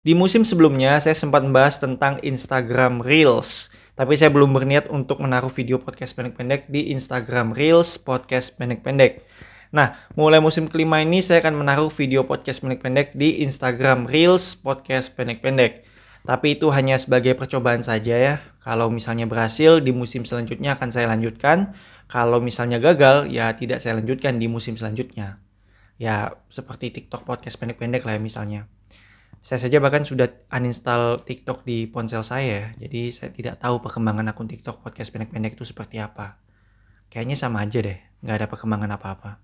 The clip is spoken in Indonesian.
Di musim sebelumnya saya sempat membahas tentang Instagram Reels, tapi saya belum berniat untuk menaruh video podcast pendek-pendek di Instagram Reels podcast pendek-pendek. Nah, mulai musim kelima ini saya akan menaruh video podcast pendek-pendek di Instagram Reels podcast pendek-pendek. Tapi itu hanya sebagai percobaan saja ya. Kalau misalnya berhasil di musim selanjutnya akan saya lanjutkan. Kalau misalnya gagal ya tidak saya lanjutkan di musim selanjutnya. Ya seperti TikTok podcast pendek-pendek lah ya misalnya. Saya saja bahkan sudah uninstall TikTok di ponsel saya, jadi saya tidak tahu perkembangan akun TikTok podcast pendek-pendek itu seperti apa. Kayaknya sama aja deh, nggak ada perkembangan apa-apa.